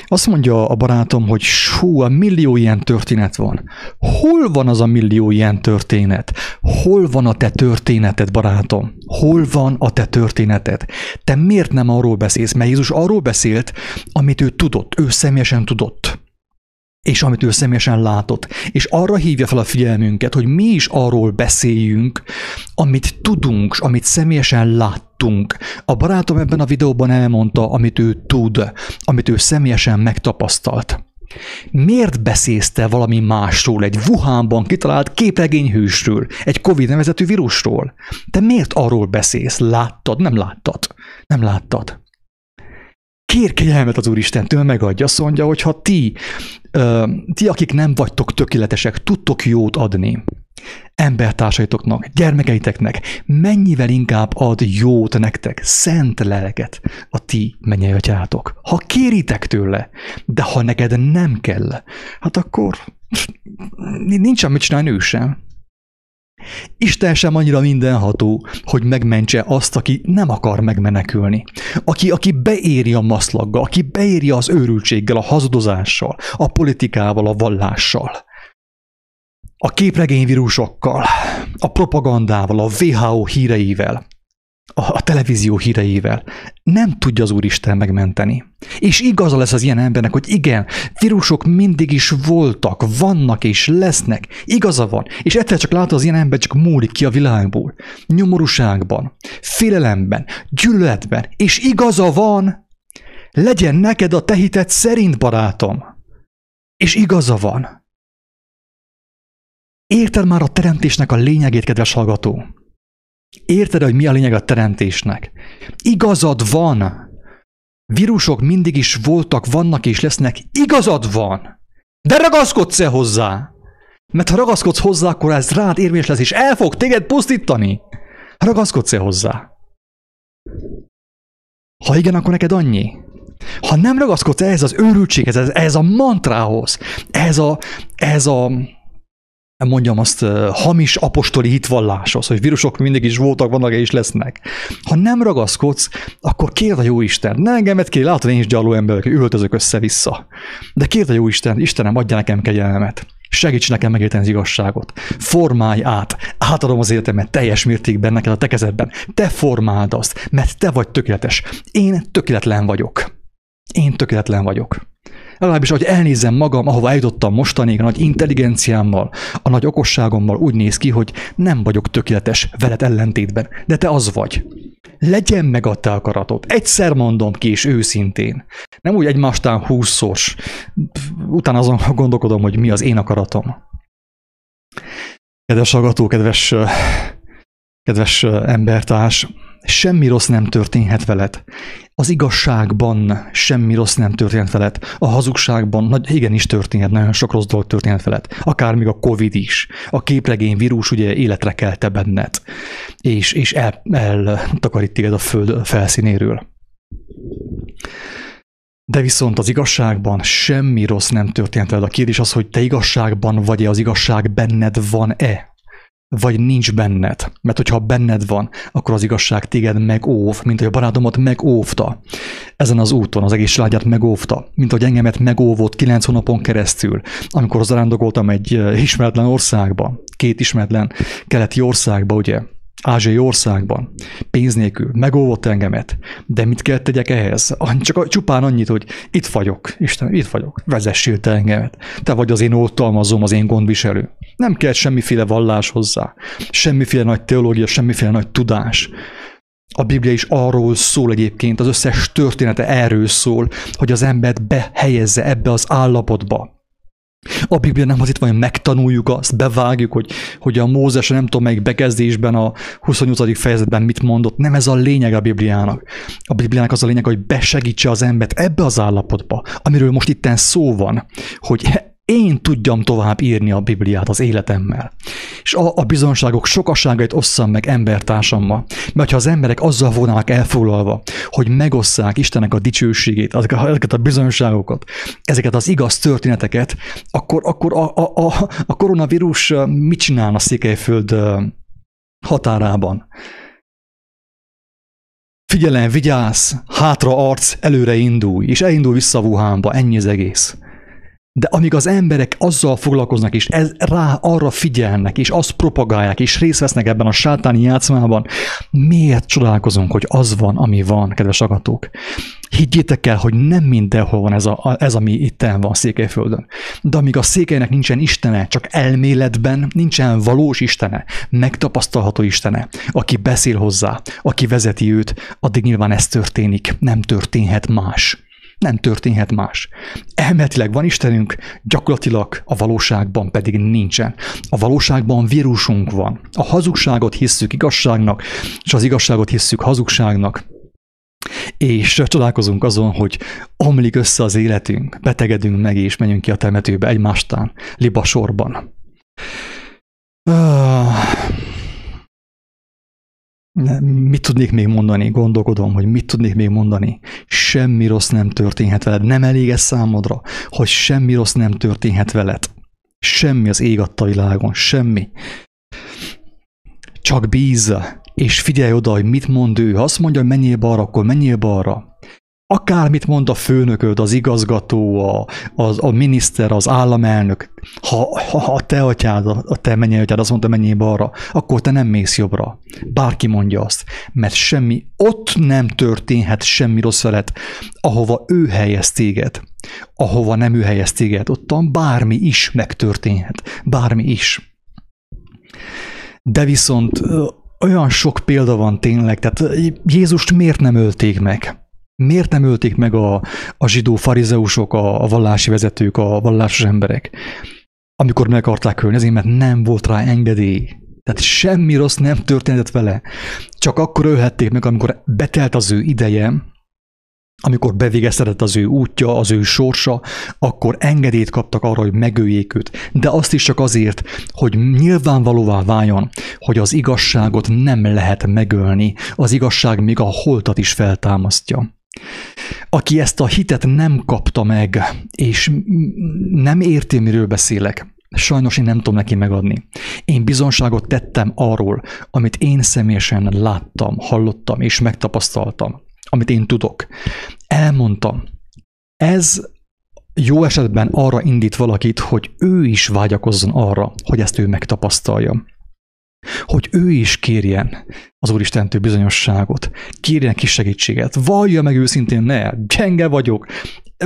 [SPEAKER 1] azt mondja a barátom, hogy hú, a millió ilyen történet van. Hol van az a millió ilyen történet? Hol van a te történeted, barátom? Hol van a te történeted? Te miért nem arról beszélsz? Mert Jézus arról beszélt, amit ő tudott, ő személyesen tudott és amit ő személyesen látott. És arra hívja fel a figyelmünket, hogy mi is arról beszéljünk, amit tudunk, amit személyesen láttunk. A barátom ebben a videóban elmondta, amit ő tud, amit ő személyesen megtapasztalt. Miért beszélsz te valami másról, egy Wuhanban kitalált képregényhősről, egy Covid nevezetű vírusról? Te miért arról beszélsz? Láttad? Nem láttad. Nem láttad. Kér kegyelmet az Úristentől, megadja, azt mondja, hogy ha ti ti, akik nem vagytok tökéletesek, tudtok jót adni embertársaitoknak, gyermekeiteknek, mennyivel inkább ad jót nektek, szent lelket a ti mennyei atyátok. Ha kéritek tőle, de ha neked nem kell, hát akkor nincs amit csinálni ő sem. Isten sem annyira mindenható, hogy megmentse azt, aki nem akar megmenekülni. Aki, aki beéri a maszlaggal, aki beéri az őrültséggel, a hazudozással, a politikával, a vallással. A képregényvírusokkal, a propagandával, a WHO híreivel. A, televízió híreivel. Nem tudja az Úristen megmenteni. És igaza lesz az ilyen embernek, hogy igen, vírusok mindig is voltak, vannak és lesznek. Igaza van. És egyszer csak látod az ilyen ember csak múlik ki a világból. Nyomorúságban, félelemben, gyűlöletben. És igaza van. Legyen neked a te hited szerint, barátom. És igaza van. Érted már a teremtésnek a lényegét, kedves hallgató? Érted, hogy mi a lényeg a teremtésnek? Igazad van! Vírusok mindig is voltak, vannak és lesznek. Igazad van! De ragaszkodsz-e hozzá? Mert ha ragaszkodsz hozzá, akkor ez rád érvényes lesz, és el fog téged pusztítani. Ragaszkodsz-e hozzá? Ha igen, akkor neked annyi. Ha nem ragaszkodsz ehhez az őrültséghez, ez, ez a mantrához, ez a, ez a, mondjam azt, hamis apostoli hitvalláshoz, hogy vírusok mindig is voltak, vannak és lesznek. Ha nem ragaszkodsz, akkor kérd a jó Isten. Ne engemet kér, látod, én is gyarló emberek, öltözök össze-vissza. De kérd a jó Isten, Istenem, adja nekem kegyelmet. Segíts nekem megérteni az igazságot. Formálj át. Átadom az életemet teljes mértékben neked a te kezedben. Te formáld azt, mert te vagy tökéletes. Én tökéletlen vagyok. Én tökéletlen vagyok legalábbis, hogy elnézem magam, ahova eljutottam mostanig, a nagy intelligenciámmal, a nagy okosságommal úgy néz ki, hogy nem vagyok tökéletes veled ellentétben, de te az vagy. Legyen meg a te akaratod. Egyszer mondom ki, és őszintén. Nem úgy egymástán húszszor. Utána azon gondolkodom, hogy mi az én akaratom. Kedves hallgató, kedves, kedves embertárs, semmi rossz nem történhet veled. Az igazságban semmi rossz nem történhet veled. A hazugságban nagy, igenis történhet, nagyon sok rossz dolog történhet veled. Akár még a Covid is. A képregény vírus ugye életre kelte benned, és, és el, eltakarít téged a föld felszínéről. De viszont az igazságban semmi rossz nem történt veled. A kérdés az, hogy te igazságban vagy-e, az igazság benned van-e vagy nincs benned. Mert hogyha benned van, akkor az igazság téged megóv, mint hogy a barátomat megóvta. Ezen az úton az egész családját megóvta, mint hogy engemet megóvott kilenc hónapon keresztül, amikor zarándokoltam egy eh, ismeretlen országba, két ismeretlen keleti országba, ugye, ázsiai országban, pénz nélkül, megóvott engemet, de mit kell tegyek ehhez? Csak csupán annyit, hogy itt vagyok, Isten, itt vagyok, vezessél te engemet. Te vagy az én oltalmazom, az én gondviselő. Nem kell semmiféle vallás hozzá, semmiféle nagy teológia, semmiféle nagy tudás. A Biblia is arról szól egyébként, az összes története erről szól, hogy az embert behelyezze ebbe az állapotba, a Biblia nem az itt van, hogy megtanuljuk azt, bevágjuk, hogy, hogy a Mózes nem tudom melyik bekezdésben a 28. fejezetben mit mondott. Nem ez a lényeg a Bibliának. A Bibliának az a lényeg, hogy besegítse az embert ebbe az állapotba, amiről most itten szó van, hogy én tudjam tovább írni a Bibliát az életemmel. És a, a bizonságok sokaságait osszam meg embertársammal. Mert ha az emberek azzal volnának elfoglalva, hogy megosszák Istennek a dicsőségét, ezeket a bizonságokat, ezeket az igaz történeteket, akkor, akkor a, a, a, a koronavírus mit csinálna Székelyföld határában? Figyelem, vigyázz, hátra arc, előre indulj, és elindul vissza Wuhanba, ennyi az egész. De amíg az emberek azzal foglalkoznak, és ez, rá arra figyelnek, és azt propagálják, és részt vesznek ebben a sátáni játszmában, miért csodálkozunk, hogy az van, ami van, kedves agatók? Higgyétek el, hogy nem mindenhol van ez, a, ez ami itt van Székelyföldön. De amíg a székelynek nincsen istene, csak elméletben nincsen valós istene, megtapasztalható istene, aki beszél hozzá, aki vezeti őt, addig nyilván ez történik, nem történhet más. Nem történhet más. Elméletileg van Istenünk, gyakorlatilag a valóságban pedig nincsen. A valóságban vírusunk van. A hazugságot hisszük igazságnak, és az igazságot hisszük hazugságnak. És csodálkozunk azon, hogy omlik össze az életünk, betegedünk meg, és menjünk ki a temetőbe egymástán, libasorban. Uh, Mit tudnék még mondani? Gondolkodom, hogy mit tudnék még mondani. Semmi rossz nem történhet veled. Nem elég ez számodra, hogy semmi rossz nem történhet veled. Semmi az ég adta világon. Semmi. Csak bízz, és figyelj oda, hogy mit mond ő. Ha azt mondja, hogy menjél balra, akkor menjél balra. Akármit mond a főnököd, az igazgató, a, az, a miniszter, az államelnök, ha, ha a te atyád, a te atyád azt mondta, menjél balra, akkor te nem mész jobbra. Bárki mondja azt, mert semmi, ott nem történhet semmi rossz veled, ahova ő helyez téged, ahova nem ő helyez téged, ottan bármi is megtörténhet, bármi is. De viszont olyan sok példa van tényleg, tehát Jézust miért nem ölték meg? Miért nem ölték meg a, a zsidó farizeusok, a, a vallási vezetők, a vallásos emberek, amikor meg akarták ölni? Ezért, mert nem volt rá engedély. Tehát semmi rossz nem történt vele. Csak akkor ölhették meg, amikor betelt az ő ideje, amikor bevégeztetett az ő útja, az ő sorsa, akkor engedélyt kaptak arra, hogy megöljék őt. De azt is csak azért, hogy nyilvánvalóvá váljon, hogy az igazságot nem lehet megölni, az igazság még a holtat is feltámasztja. Aki ezt a hitet nem kapta meg, és nem érti, miről beszélek, sajnos én nem tudom neki megadni. Én bizonságot tettem arról, amit én személyesen láttam, hallottam és megtapasztaltam, amit én tudok. Elmondtam. Ez jó esetben arra indít valakit, hogy ő is vágyakozzon arra, hogy ezt ő megtapasztalja hogy ő is kérjen az Úristentől bizonyosságot, kérjen kis segítséget, vallja meg őszintén, ne, gyenge vagyok,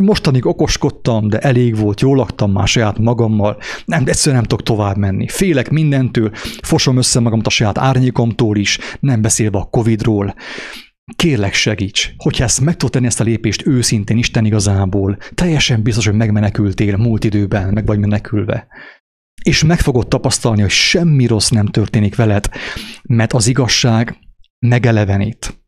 [SPEAKER 1] mostanig okoskodtam, de elég volt, jól laktam már saját magammal, nem, egyszerűen nem tudok tovább menni. Félek mindentől, fosom össze magamat a saját árnyékomtól is, nem beszélve a Covidról. Kérlek segíts, hogyha ezt meg tudod tenni ezt a lépést őszintén Isten igazából, teljesen biztos, hogy megmenekültél múlt időben, meg vagy menekülve és meg fogod tapasztalni, hogy semmi rossz nem történik veled, mert az igazság megelevenít.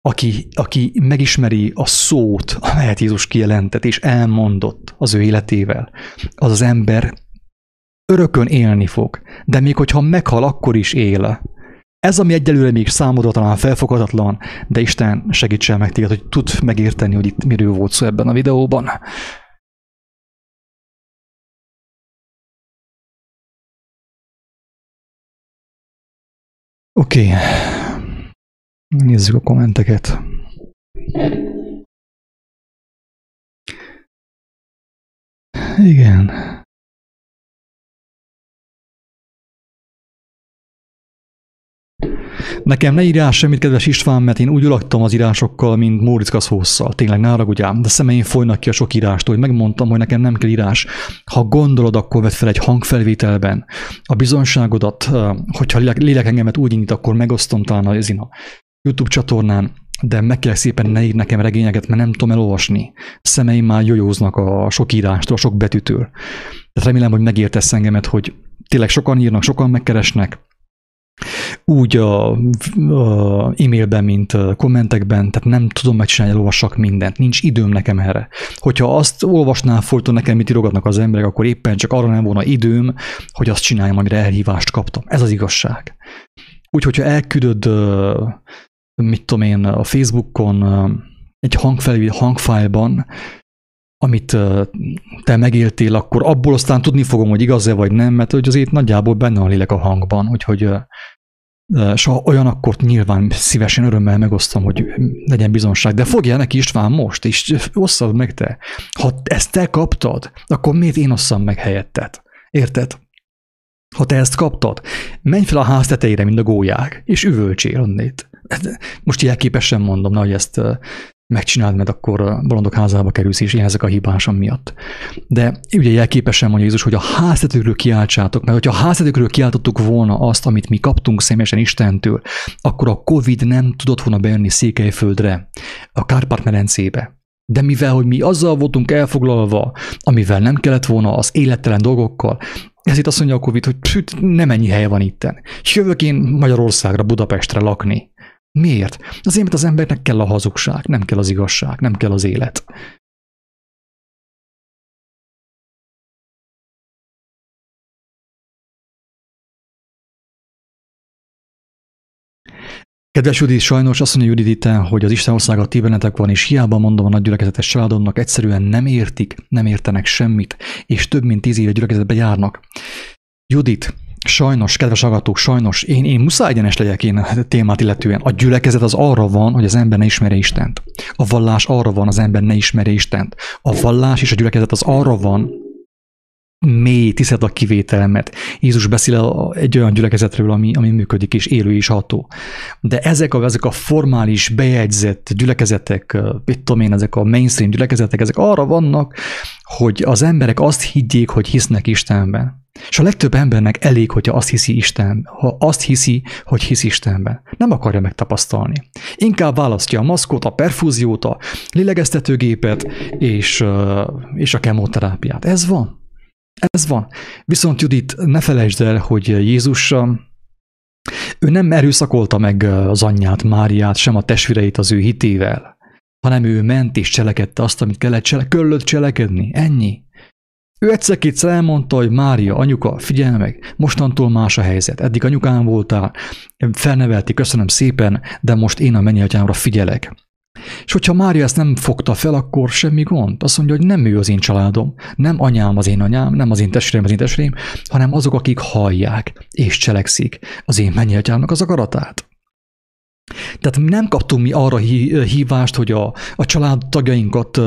[SPEAKER 1] Aki, aki megismeri a szót, amelyet Jézus kijelentett és elmondott az ő életével, az az ember örökön élni fog, de még hogyha meghal, akkor is él. Ez, ami egyelőre még számodra talán felfoghatatlan, de Isten segítsen meg téged, hogy tud megérteni, hogy itt miről volt szó ebben a videóban. Oké. Okay. Nézzük a kommenteket. Igen. Nekem ne írjál semmit, kedves István, mert én úgy laktam az írásokkal, mint Móricz hosszal. Tényleg, ne haragudjál, de szemeim folynak ki a sok írástól, hogy megmondtam, hogy nekem nem kell írás. Ha gondolod, akkor vedd fel egy hangfelvételben a bizonságodat, hogyha lélek engemet úgy indít, akkor megosztom talán az a YouTube csatornán, de meg kell szépen ne ír nekem regényeket, mert nem tudom elolvasni. Szemeim már jojóznak a sok írástól, a sok betűtől. Tehát remélem, hogy megértesz engemet, hogy tényleg sokan írnak, sokan megkeresnek, úgy a, a e-mailben, mint a kommentekben, tehát nem tudom megcsinálni, elolvassak mindent, nincs időm nekem erre. Hogyha azt olvasnál folyton nekem, mit írogatnak az emberek, akkor éppen csak arra nem volna időm, hogy azt csináljam, amire elhívást kaptam. Ez az igazság. Úgyhogy, ha elküldöd, mit tudom én, a Facebookon egy hangfelvé, hangfájlban, amit te megéltél, akkor abból aztán tudni fogom, hogy igaz-e vagy nem, mert hogy azért nagyjából benne a lélek a hangban, úgyhogy és ha olyan, akkor nyilván szívesen örömmel megosztom, hogy legyen bizonság. De fogja neki István most, és osszad meg te. Ha ezt te kaptad, akkor miért én osszam meg helyetted? Érted? Ha te ezt kaptad, menj fel a ház tetejére, mint a gólyák, és üvölcsél onnét. Most jelképesen mondom, na, hogy ezt megcsináld, mert akkor bolondok házába kerülsz, és ezek a hibásom miatt. De ugye jelképesen mondja Jézus, hogy a háztetőkről kiáltsátok, mert hogyha a háztetőkről kiáltottuk volna azt, amit mi kaptunk személyesen Istentől, akkor a Covid nem tudott volna bejönni Székelyföldre, a Kárpát-medencébe. De mivel, hogy mi azzal voltunk elfoglalva, amivel nem kellett volna az élettelen dolgokkal, ezért azt mondja a Covid, hogy nem ennyi hely van itten. Jövök én Magyarországra, Budapestre lakni. Miért? Azért, mert az embernek kell a hazugság, nem kell az igazság, nem kell az élet. Kedves Judit, sajnos azt mondja Judit hogy az Isten országa ti van, és hiába mondom a nagy gyülekezetes családomnak, egyszerűen nem értik, nem értenek semmit, és több mint tíz éve gyülekezetbe járnak. Judit, Sajnos, kedves hallgatók, sajnos, én, én muszáj egyenes legyek én a témát illetően. A gyülekezet az arra van, hogy az ember ne ismeri Istent. A vallás arra van, az ember ne ismeri Istent. A vallás és a gyülekezet az arra van, mély tisztelt a kivételmet. Jézus beszél egy olyan gyülekezetről, ami, ami működik és élő és ható. De ezek a, ezek a formális, bejegyzett gyülekezetek, mit tudom én, ezek a mainstream gyülekezetek, ezek arra vannak, hogy az emberek azt higgyék, hogy hisznek Istenben. És a legtöbb embernek elég, hogyha azt hiszi Isten, ha azt hiszi, hogy hisz Istenben. Nem akarja megtapasztalni. Inkább választja a maszkot, a perfúziót, a lélegeztetőgépet és, és a kemoterápiát. Ez van. Ez van. Viszont Judit, ne felejtsd el, hogy Jézus ő nem erőszakolta meg az anyját, Máriát, sem a testvéreit az ő hitével, hanem ő ment és cselekedte azt, amit kellett csele- köllött cselekedni. Ennyi. Ő egyszer-kétszer elmondta, hogy Mária, anyuka, figyelj meg, mostantól más a helyzet. Eddig anyukám voltál, felnevelti, köszönöm szépen, de most én a mennyatyámra figyelek. És hogyha Mária ezt nem fogta fel, akkor semmi gond. Azt mondja, hogy nem ő az én családom, nem anyám az én anyám, nem az én testvérem az én testvérem, hanem azok, akik hallják és cselekszik az én mennyatyámnak az akaratát. Tehát nem kaptunk mi arra hívást, hogy a, a családtagjainkat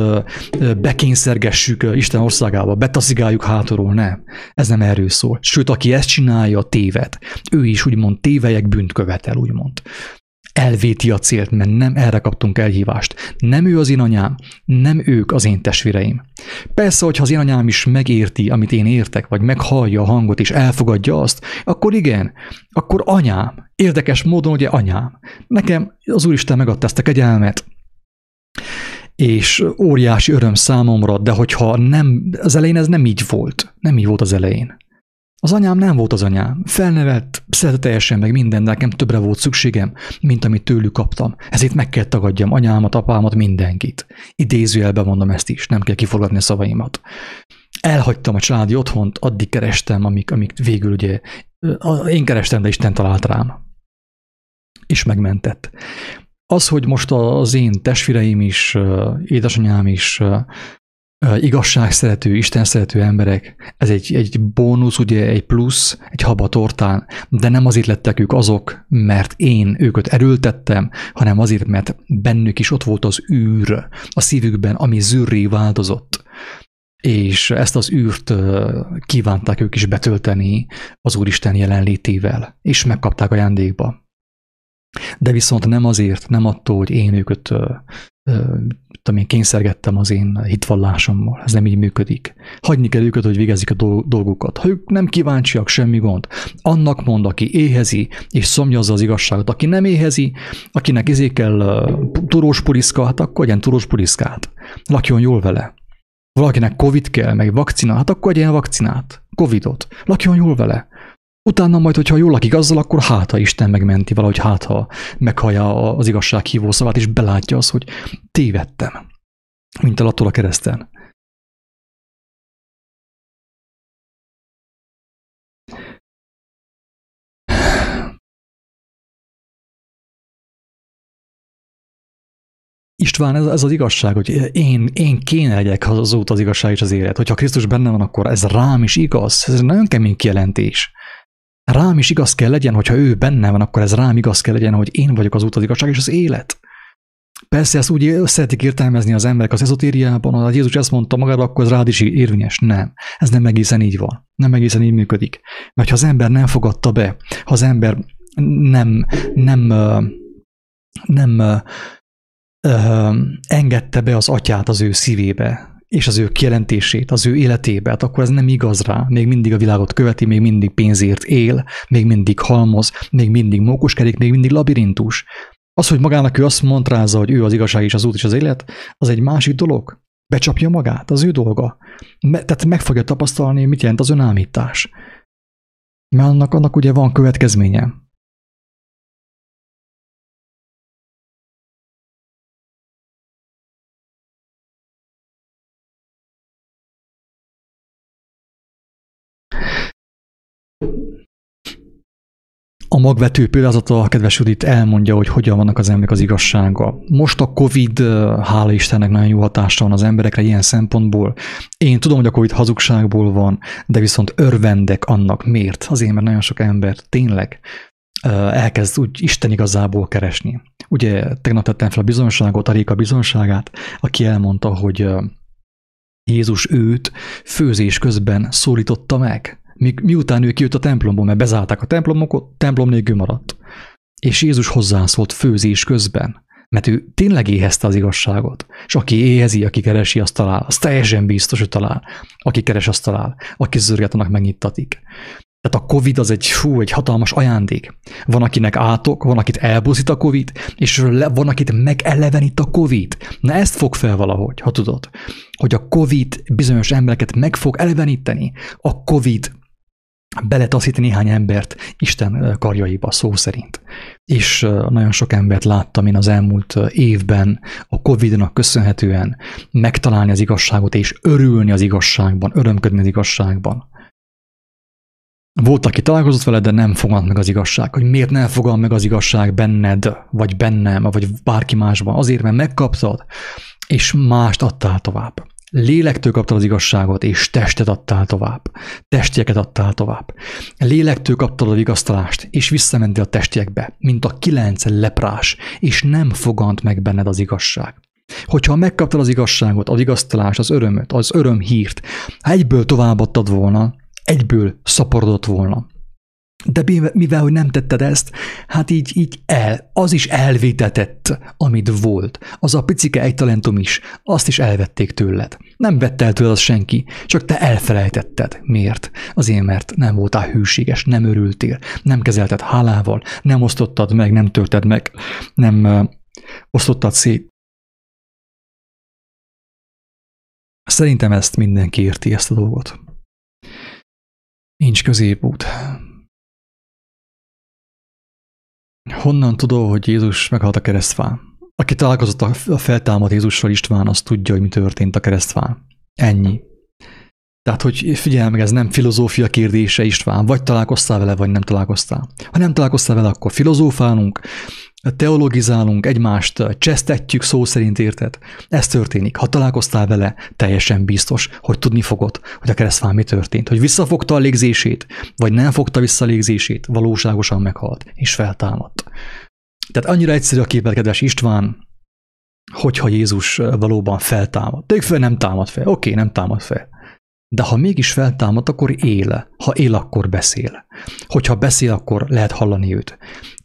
[SPEAKER 1] bekényszergessük Isten országába, betaszigáljuk hátulról, nem. Ez nem erről szól. Sőt, aki ezt csinálja, téved. Ő is úgymond tévelyek bűnt követel, úgymond elvéti a célt, mert nem erre kaptunk elhívást. Nem ő az én anyám, nem ők az én testvéreim. Persze, hogyha az én anyám is megérti, amit én értek, vagy meghallja a hangot és elfogadja azt, akkor igen, akkor anyám. Érdekes módon ugye anyám. Nekem az Úristen megadta ezt a kegyelmet, és óriási öröm számomra, de hogyha nem, az elején ez nem így volt. Nem így volt az elején. Az anyám nem volt az anyám. Felnevelt, teljesen meg minden, de nekem többre volt szükségem, mint amit tőlük kaptam. Ezért meg kell tagadjam anyámat, apámat, mindenkit. Idézőjelben mondom ezt is, nem kell kiforgatni a szavaimat. Elhagytam a családi otthont, addig kerestem, amik, amik végül ugye, én kerestem, de Isten talált rám. És megmentett. Az, hogy most az én testvéreim is, édesanyám is igazságszerető, Isten szerető emberek, ez egy, egy bónusz, ugye egy plusz, egy habatortán, de nem azért lettek ők azok, mert én őket erőltettem, hanem azért, mert bennük is ott volt az űr a szívükben, ami zűrré változott. És ezt az űrt kívánták ők is betölteni az Úristen jelenlétével, és megkapták ajándékba. De viszont nem azért, nem attól, hogy én őket tudom én, kényszergettem az én hitvallásommal. Ez nem így működik. Hagyni kell őket, hogy végezik a dolgukat. Ha ők nem kíváncsiak, semmi gond. Annak mond, aki éhezi, és szomjazza az igazságot. Aki nem éhezi, akinek izé kell turós puriszka, hát akkor legyen turós puriszkát. Lakjon jól vele. Valakinek Covid kell, meg vakcina, hát akkor egyen vakcinát, Covidot. Lakjon jól vele. Utána majd, hogyha jól lakik azzal, akkor hát, ha Isten megmenti valahogy, hát, ha meghallja az igazság hívó szavát, és belátja az, hogy tévedtem, mint alattól a kereszten. István, ez, ez az igazság, hogy én, én kéne legyek az út, az igazság és az élet. Hogyha Krisztus benne van, akkor ez rám is igaz. Ez egy nagyon kemény kijelentés rám is igaz kell legyen, hogyha ő benne van, akkor ez rám igaz kell legyen, hogy én vagyok az út, az igazság és az élet. Persze ezt úgy szeretik értelmezni az emberek az ezotériában, ha Jézus ezt mondta magára, akkor ez rád is érvényes. Nem. Ez nem egészen így van. Nem egészen így működik. Mert ha az ember nem fogadta be, ha az ember nem, nem, nem, nem engedte be az atyát az ő szívébe, és az ő kijelentését az ő életébe, hát akkor ez nem igaz rá. Még mindig a világot követi, még mindig pénzért él, még mindig halmoz, még mindig mókuskedik, még mindig labirintus. Az, hogy magának ő azt mondrázza, hogy ő az igazság és az út és az élet, az egy másik dolog. Becsapja magát, az ő dolga. Me, tehát meg fogja tapasztalni, mit jelent az önállítás. Mert annak, annak ugye van következménye. Magvető példázata, a kedves Judit elmondja, hogy hogyan vannak az emberek az igazsága. Most a Covid, hála Istennek, nagyon jó hatása van az emberekre ilyen szempontból. Én tudom, hogy a Covid hazugságból van, de viszont örvendek annak. Miért? Azért, mert nagyon sok ember tényleg elkezd úgy Isten igazából keresni. Ugye tegnap tettem fel a bizonságot, a Réka bizonságát, aki elmondta, hogy Jézus őt főzés közben szólította meg, mi, miután ő kijött a templomból, mert bezárták a templomot, templom nélkül maradt. És Jézus hozzászólt főzés közben, mert ő tényleg éhezte az igazságot. És aki éhezi, aki keresi, azt talál. Az teljesen biztos, hogy talál. Aki keres, azt talál. Aki zörget, annak megnyittatik. Tehát a Covid az egy, fú, egy hatalmas ajándék. Van, akinek átok, van, akit elbuzít a Covid, és van, akit megelevenít a Covid. Na ezt fog fel valahogy, ha tudod, hogy a Covid bizonyos embereket meg fog eleveníteni. A Covid beletaszít néhány embert Isten karjaiba szó szerint. És nagyon sok embert láttam én az elmúlt évben a Covid-nak köszönhetően megtalálni az igazságot és örülni az igazságban, örömködni az igazságban. Volt, aki találkozott vele, de nem fogant meg az igazság. Hogy miért nem fogad meg az igazság benned, vagy bennem, vagy bárki másban? Azért, mert megkaptad, és mást adtál tovább. Lélektől kaptad az igazságot, és testet adtál tovább. Testieket adtál tovább. Lélektől kaptad a vigasztalást, és visszamentél a testiekbe, mint a kilenc leprás, és nem fogant meg benned az igazság. Hogyha megkaptad az igazságot, a vigasztalást, az örömöt, az örömhírt, ha egyből továbbadtad volna, egyből szaporodott volna. De mivel, hogy nem tetted ezt, hát így, így el, az is elvétetett, amit volt. Az a picike egy talentum is, azt is elvették tőled. Nem vett el tőled az senki, csak te elfelejtetted. Miért? Azért, mert nem voltál hűséges, nem örültél, nem kezelted hálával, nem osztottad meg, nem tölted meg, nem uh, osztottad szét. Szerintem ezt mindenki érti, ezt a dolgot. Nincs középút. Honnan tudod, hogy Jézus meghalt a keresztfán? Aki találkozott a feltámadt Jézussal István, az tudja, hogy mi történt a keresztfán. Ennyi. Tehát, hogy figyelj meg, ez nem filozófia kérdése István, vagy találkoztál vele, vagy nem találkoztál. Ha nem találkoztál vele, akkor filozófálunk, teologizálunk, egymást csesztetjük szó szerint érted. Ez történik. Ha találkoztál vele, teljesen biztos, hogy tudni fogod, hogy a keresztfán mi történt. Hogy visszafogta a légzését, vagy nem fogta vissza a légzését, valóságosan meghalt, és feltámadt. Tehát annyira egyszerű a képet, kedves István, hogyha Jézus valóban feltámad. Tegyük fel, nem támad fel. Oké, nem támad fel. De ha mégis feltámad, akkor él. Ha él, akkor beszél. Hogyha beszél, akkor lehet hallani őt.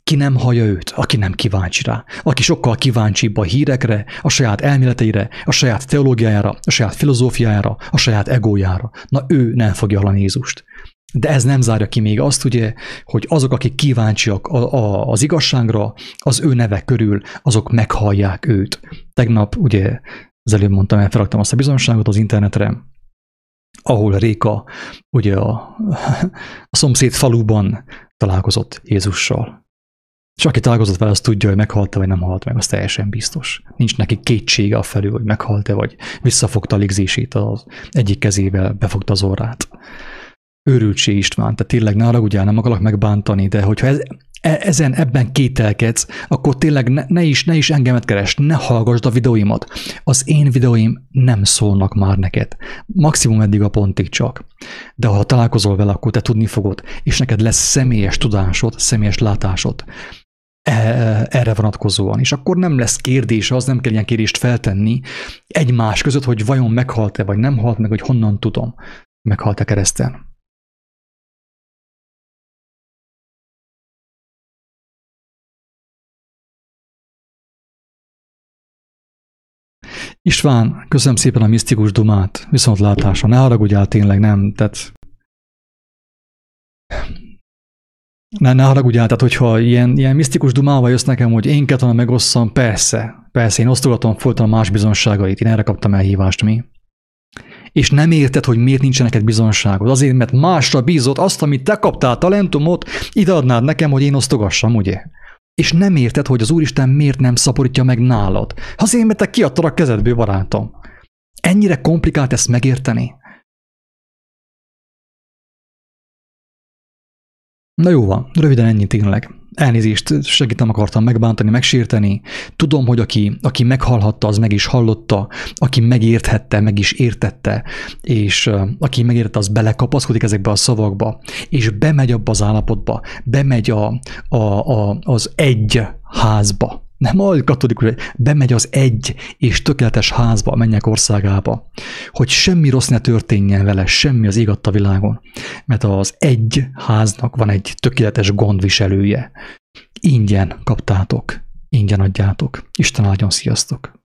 [SPEAKER 1] Ki nem hallja őt, aki nem kíváncsi rá. Aki sokkal kíváncsibb a hírekre, a saját elméleteire, a saját teológiájára, a saját filozófiájára, a saját egójára. Na ő nem fogja hallani Jézust. De ez nem zárja ki még azt, ugye, hogy azok, akik kíváncsiak a, az igazságra, az ő neve körül, azok meghallják őt. Tegnap, ugye, az előbb mondtam, elfelaktam azt a bizonságot az internetre, ahol Réka ugye a, a szomszéd faluban találkozott Jézussal. És aki találkozott vele, az tudja, hogy meghalt-e, vagy nem halt meg, az teljesen biztos. Nincs neki kétsége a felül, hogy meghalt-e, vagy visszafogta a légzését az egyik kezével, befogta az orrát. Őrültség István, tehát tényleg ne ugye nem akarok megbántani, de hogyha ez, e, ezen, ebben kételkedsz, akkor tényleg ne, ne, is, ne is engemet keres, ne hallgassd a videóimat. Az én videóim nem szólnak már neked. Maximum eddig a pontig csak. De ha találkozol vele, akkor te tudni fogod, és neked lesz személyes tudásod, személyes látásod erre vonatkozóan. És akkor nem lesz kérdés, az nem kell ilyen kérdést feltenni egymás között, hogy vajon meghalt-e, vagy nem halt meg, hogy honnan tudom, meghalt-e kereszten. István, köszönöm szépen a misztikus dumát, viszontlátásra. Ne haragudjál tényleg, nem, tehát Ne, ne haragudjál, tehát hogyha ilyen, ilyen misztikus dumával jössz nekem, hogy én kellene megosszam, persze, persze, én osztogatom folyton más bizonságait, én erre kaptam elhívást, mi? És nem érted, hogy miért nincsen neked bizonságod. Azért, mert másra bízott azt, amit te kaptál talentumot, ideadnád nekem, hogy én osztogassam, ugye? És nem érted, hogy az Úristen miért nem szaporítja meg nálad. Azért, mert te kiadtad a kezedből, barátom. Ennyire komplikált ezt megérteni? Na jó van, röviden ennyi tényleg. Elnézést, segít nem akartam megbántani, megsérteni. Tudom, hogy aki, aki meghallhatta, az meg is hallotta, aki megérthette, meg is értette, és uh, aki megértette, az belekapaszkodik ezekbe a szavakba, és bemegy abba az állapotba, bemegy a, a, a, az egy házba, nem a katolikus, bemegy az egy és tökéletes házba, a mennyek országába, hogy semmi rossz ne történjen vele, semmi az ég világon, mert az egy háznak van egy tökéletes gondviselője. Ingyen kaptátok, ingyen adjátok. Isten áldjon, sziasztok!